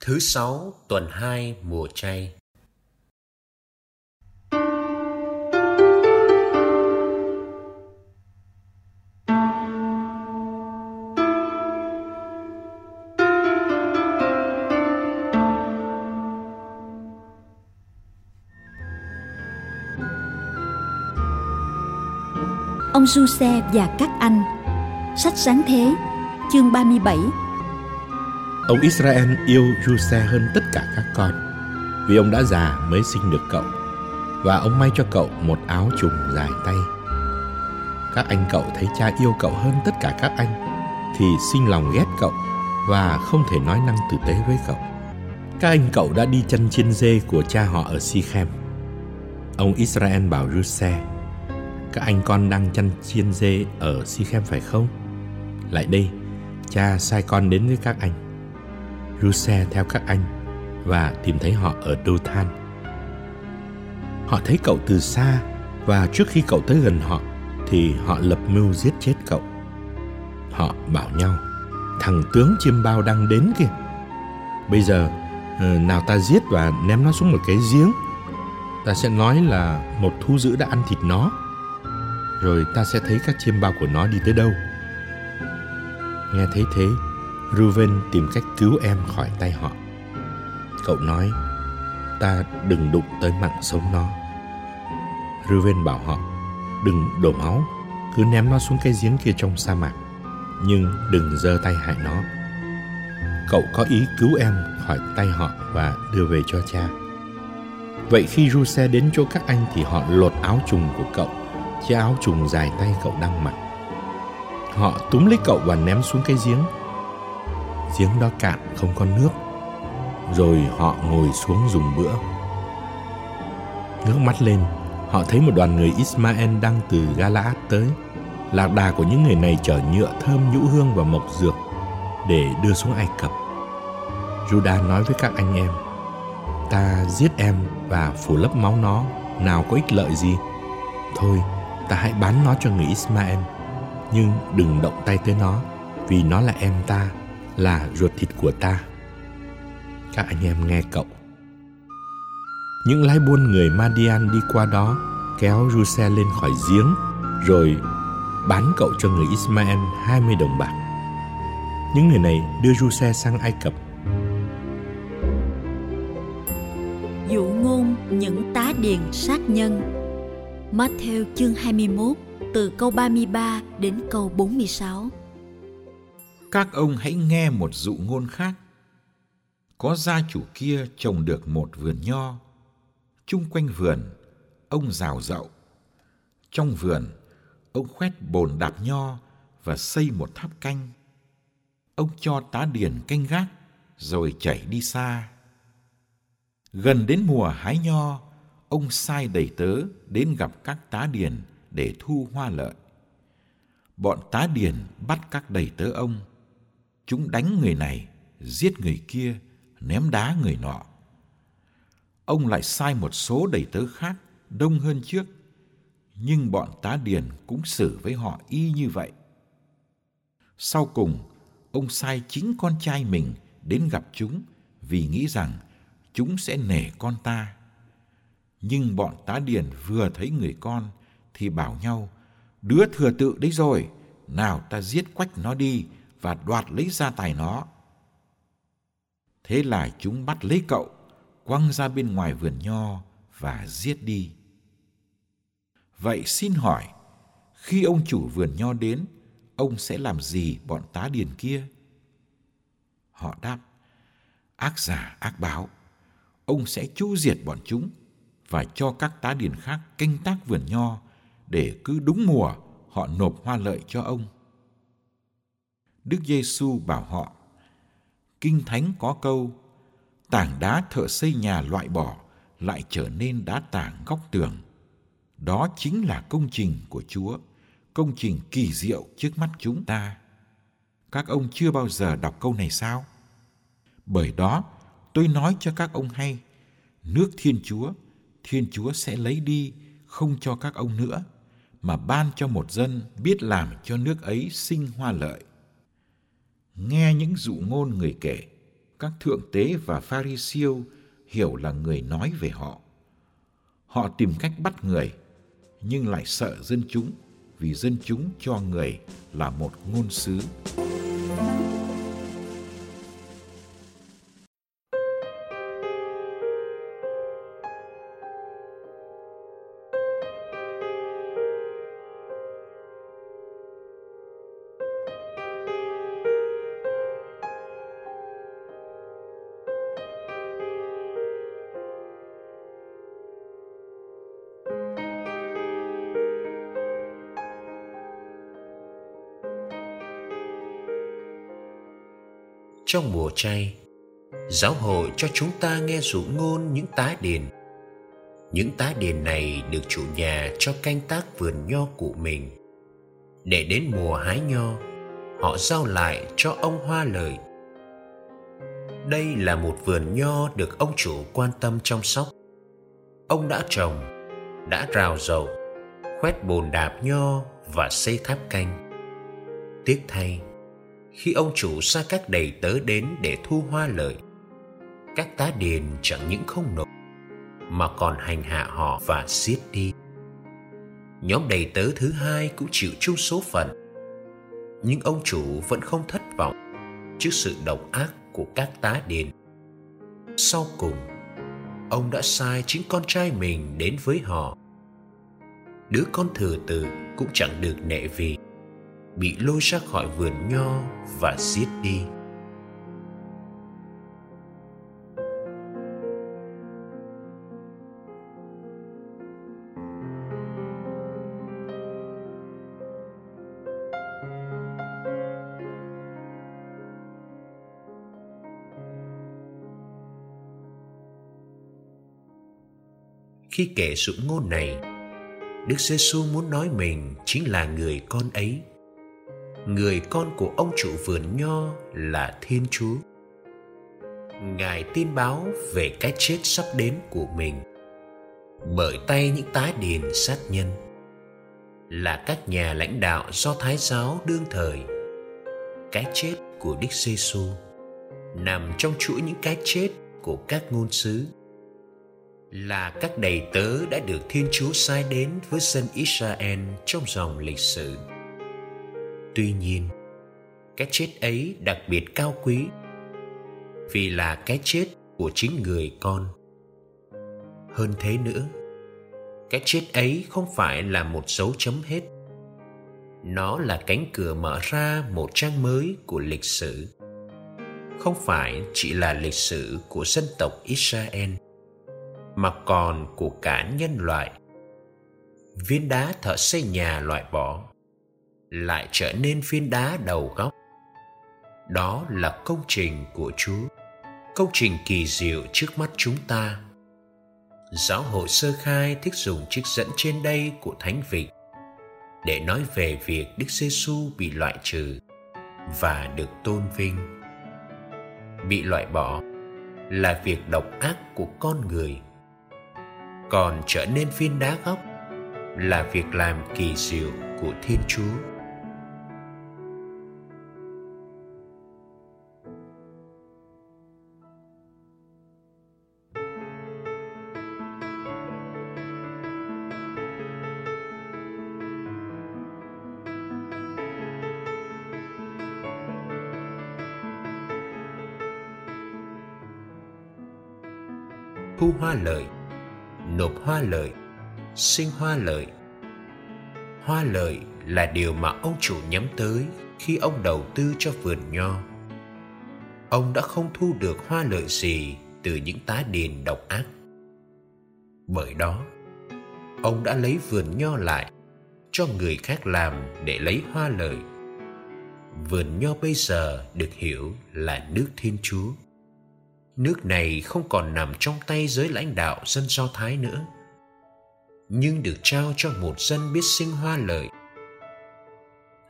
Thứ sáu, tuần 2 mùa chay. Ông Giuse và các anh Sách sáng thế, Chương 37 Ông Israel yêu Giuse hơn tất cả các con Vì ông đã già mới sinh được cậu Và ông may cho cậu một áo trùng dài tay Các anh cậu thấy cha yêu cậu hơn tất cả các anh Thì sinh lòng ghét cậu Và không thể nói năng tử tế với cậu Các anh cậu đã đi chân trên dê của cha họ ở Sichem Ông Israel bảo Giuse các anh con đang chăn chiên dê ở Sichem phải không? Lại đây, cha sai con đến với các anh. Ruse theo các anh và tìm thấy họ ở Dothan. Họ thấy cậu từ xa và trước khi cậu tới gần họ thì họ lập mưu giết chết cậu. Họ bảo nhau, thằng tướng chiêm bao đang đến kìa. Bây giờ, ờ, nào ta giết và ném nó xuống một cái giếng. Ta sẽ nói là một thu giữ đã ăn thịt nó rồi ta sẽ thấy các chiêm bao của nó đi tới đâu. Nghe thấy thế, Ruven tìm cách cứu em khỏi tay họ. Cậu nói, ta đừng đụng tới mạng sống nó. Ruven bảo họ, đừng đổ máu, cứ ném nó xuống cái giếng kia trong sa mạc, nhưng đừng giơ tay hại nó. Cậu có ý cứu em khỏi tay họ và đưa về cho cha. Vậy khi Ruse đến chỗ các anh thì họ lột áo trùng của cậu chiếc áo trùng dài tay cậu đang mặc. Họ túm lấy cậu và ném xuống cái giếng. Giếng đó cạn không có nước. Rồi họ ngồi xuống dùng bữa. Ngước mắt lên, họ thấy một đoàn người Ismael đang từ Galaad tới. Lạc đà của những người này chở nhựa thơm nhũ hương và mộc dược để đưa xuống Ai Cập. Juda nói với các anh em, ta giết em và phủ lấp máu nó, nào có ích lợi gì? Thôi, ta hãy bán nó cho người Ismael nhưng đừng động tay tới nó vì nó là em ta là ruột thịt của ta các anh em nghe cậu những lái buôn người Madian đi qua đó, kéo Ruse lên khỏi giếng, rồi bán cậu cho người Ismael 20 đồng bạc. Những người này đưa Ruse sang Ai Cập. Dụ ngôn những tá điền sát nhân Matthew chương 21 từ câu 33 đến câu 46. Các ông hãy nghe một dụ ngôn khác. Có gia chủ kia trồng được một vườn nho. Chung quanh vườn, ông rào rậu. Trong vườn, ông khoét bồn đạp nho và xây một tháp canh. Ông cho tá điền canh gác rồi chảy đi xa. Gần đến mùa hái nho, ông sai đầy tớ đến gặp các tá điền để thu hoa lợi. Bọn tá điền bắt các đầy tớ ông. Chúng đánh người này, giết người kia, ném đá người nọ. Ông lại sai một số đầy tớ khác đông hơn trước, nhưng bọn tá điền cũng xử với họ y như vậy. Sau cùng, ông sai chính con trai mình đến gặp chúng vì nghĩ rằng chúng sẽ nể con ta nhưng bọn tá điền vừa thấy người con thì bảo nhau, đứa thừa tự đấy rồi, nào ta giết quách nó đi và đoạt lấy gia tài nó. Thế là chúng bắt lấy cậu, quăng ra bên ngoài vườn nho và giết đi. Vậy xin hỏi, khi ông chủ vườn nho đến, ông sẽ làm gì bọn tá điền kia? Họ đáp, ác giả ác báo, ông sẽ chu diệt bọn chúng và cho các tá điền khác canh tác vườn nho để cứ đúng mùa họ nộp hoa lợi cho ông. Đức Giêsu bảo họ: Kinh Thánh có câu: Tảng đá thợ xây nhà loại bỏ lại trở nên đá tảng góc tường. Đó chính là công trình của Chúa, công trình kỳ diệu trước mắt chúng ta. Các ông chưa bao giờ đọc câu này sao? Bởi đó, tôi nói cho các ông hay, nước Thiên Chúa Thiên Chúa sẽ lấy đi không cho các ông nữa, mà ban cho một dân biết làm cho nước ấy sinh hoa lợi. Nghe những dụ ngôn người kể, các thượng tế và pharisêu hiểu là người nói về họ. Họ tìm cách bắt người, nhưng lại sợ dân chúng vì dân chúng cho người là một ngôn sứ. Trong mùa chay. Giáo hội cho chúng ta nghe dụ ngôn những tá điền. Những tá điền này được chủ nhà cho canh tác vườn nho của mình. Để đến mùa hái nho, họ giao lại cho ông hoa lời đây là một vườn nho được ông chủ quan tâm chăm sóc. Ông đã trồng, đã rào dầu khoét bồn đạp nho và xây tháp canh. Tiếc thay khi ông chủ sai các đầy tớ đến để thu hoa lợi. Các tá điền chẳng những không nộp, mà còn hành hạ họ và giết đi. Nhóm đầy tớ thứ hai cũng chịu chung số phận, nhưng ông chủ vẫn không thất vọng trước sự độc ác của các tá điền. Sau cùng, ông đã sai chính con trai mình đến với họ. Đứa con thừa tử cũng chẳng được nệ vì bị lôi ra khỏi vườn nho và giết đi. Khi kể sự ngôn này, đức giê xu muốn nói mình chính là người con ấy người con của ông chủ vườn nho là Thiên Chúa. Ngài tin báo về cái chết sắp đến của mình bởi tay những tái điền sát nhân, là các nhà lãnh đạo do Thái giáo đương thời. Cái chết của Đức giê -xu nằm trong chuỗi những cái chết của các ngôn sứ, là các đầy tớ đã được Thiên Chúa sai đến với dân Israel trong dòng lịch sử tuy nhiên, cái chết ấy đặc biệt cao quý, vì là cái chết của chính người con. Hơn thế nữa, cái chết ấy không phải là một dấu chấm hết. Nó là cánh cửa mở ra một trang mới của lịch sử. Không phải chỉ là lịch sử của dân tộc israel, mà còn của cả nhân loại. Viên đá thợ xây nhà loại bỏ lại trở nên phiến đá đầu góc. Đó là công trình của chúa, công trình kỳ diệu trước mắt chúng ta. Giáo hội sơ khai thích dùng trích dẫn trên đây của thánh vịnh để nói về việc đức giê xu bị loại trừ và được tôn vinh. Bị loại bỏ là việc độc ác của con người. Còn trở nên phiên đá góc là việc làm kỳ diệu của thiên chúa. Thu hoa lợi, nộp hoa lợi, sinh hoa lợi. Hoa lợi là điều mà ông chủ nhắm tới khi ông đầu tư cho vườn nho. Ông đã không thu được hoa lợi gì từ những tá điền độc ác. Bởi đó, ông đã lấy vườn nho lại cho người khác làm để lấy hoa lợi. Vườn nho bây giờ được hiểu là nước thiên chúa nước này không còn nằm trong tay giới lãnh đạo dân Do Thái nữa, nhưng được trao cho một dân biết sinh hoa lợi.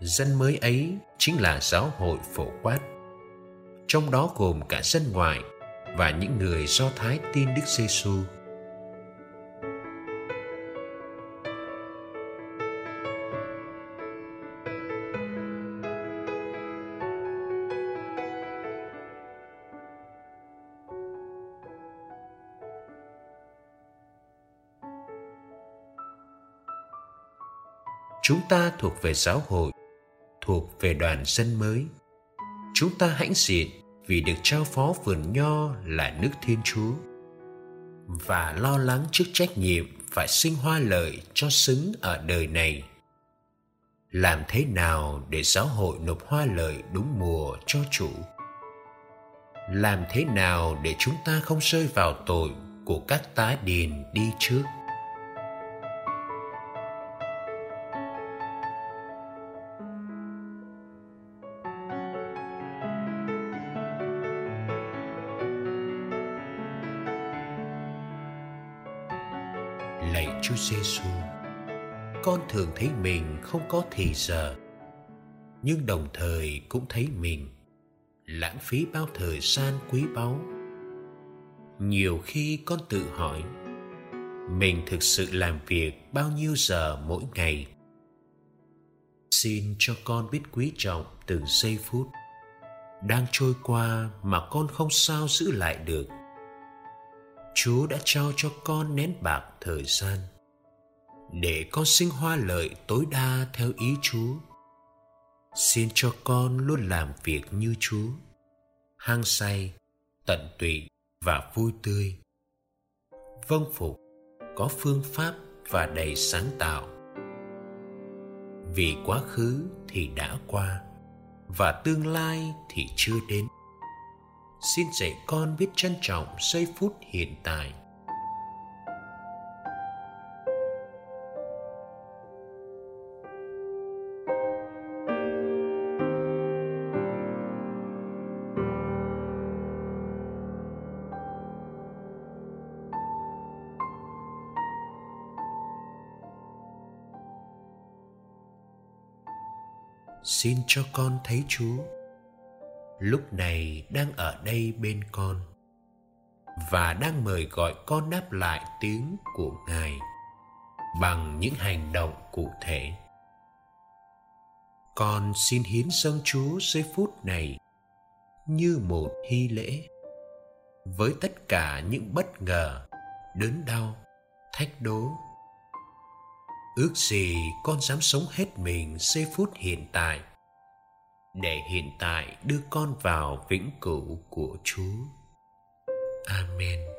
Dân mới ấy chính là giáo hội phổ quát, trong đó gồm cả dân ngoại và những người Do Thái tin Đức Giêsu. xu thuộc về giáo hội, thuộc về đoàn dân mới. Chúng ta hãnh diện vì được trao phó vườn nho là nước thiên chúa và lo lắng trước trách nhiệm phải sinh hoa lợi cho xứng ở đời này. Làm thế nào để giáo hội nộp hoa lợi đúng mùa cho chủ? Làm thế nào để chúng ta không rơi vào tội của các tá điền đi trước? Chúa Giêsu, con thường thấy mình không có thì giờ, nhưng đồng thời cũng thấy mình lãng phí bao thời gian quý báu. Nhiều khi con tự hỏi, mình thực sự làm việc bao nhiêu giờ mỗi ngày? Xin cho con biết quý trọng từng giây phút đang trôi qua mà con không sao giữ lại được Chúa đã trao cho con nén bạc thời gian để con sinh hoa lợi tối đa theo ý Chúa. Xin cho con luôn làm việc như Chúa, hăng say, tận tụy và vui tươi. Vâng phục, có phương pháp và đầy sáng tạo. Vì quá khứ thì đã qua và tương lai thì chưa đến xin dạy con biết trân trọng giây phút hiện tại xin cho con thấy chúa. Lúc này đang ở đây bên con và đang mời gọi con đáp lại tiếng của ngài bằng những hành động cụ thể. Con xin hiến dâng chúa giây phút này như một hy lễ với tất cả những bất ngờ, đớn đau, thách đố. Ước gì con dám sống hết mình giây phút hiện tại để hiện tại đưa con vào vĩnh cửu của Chúa. Amen.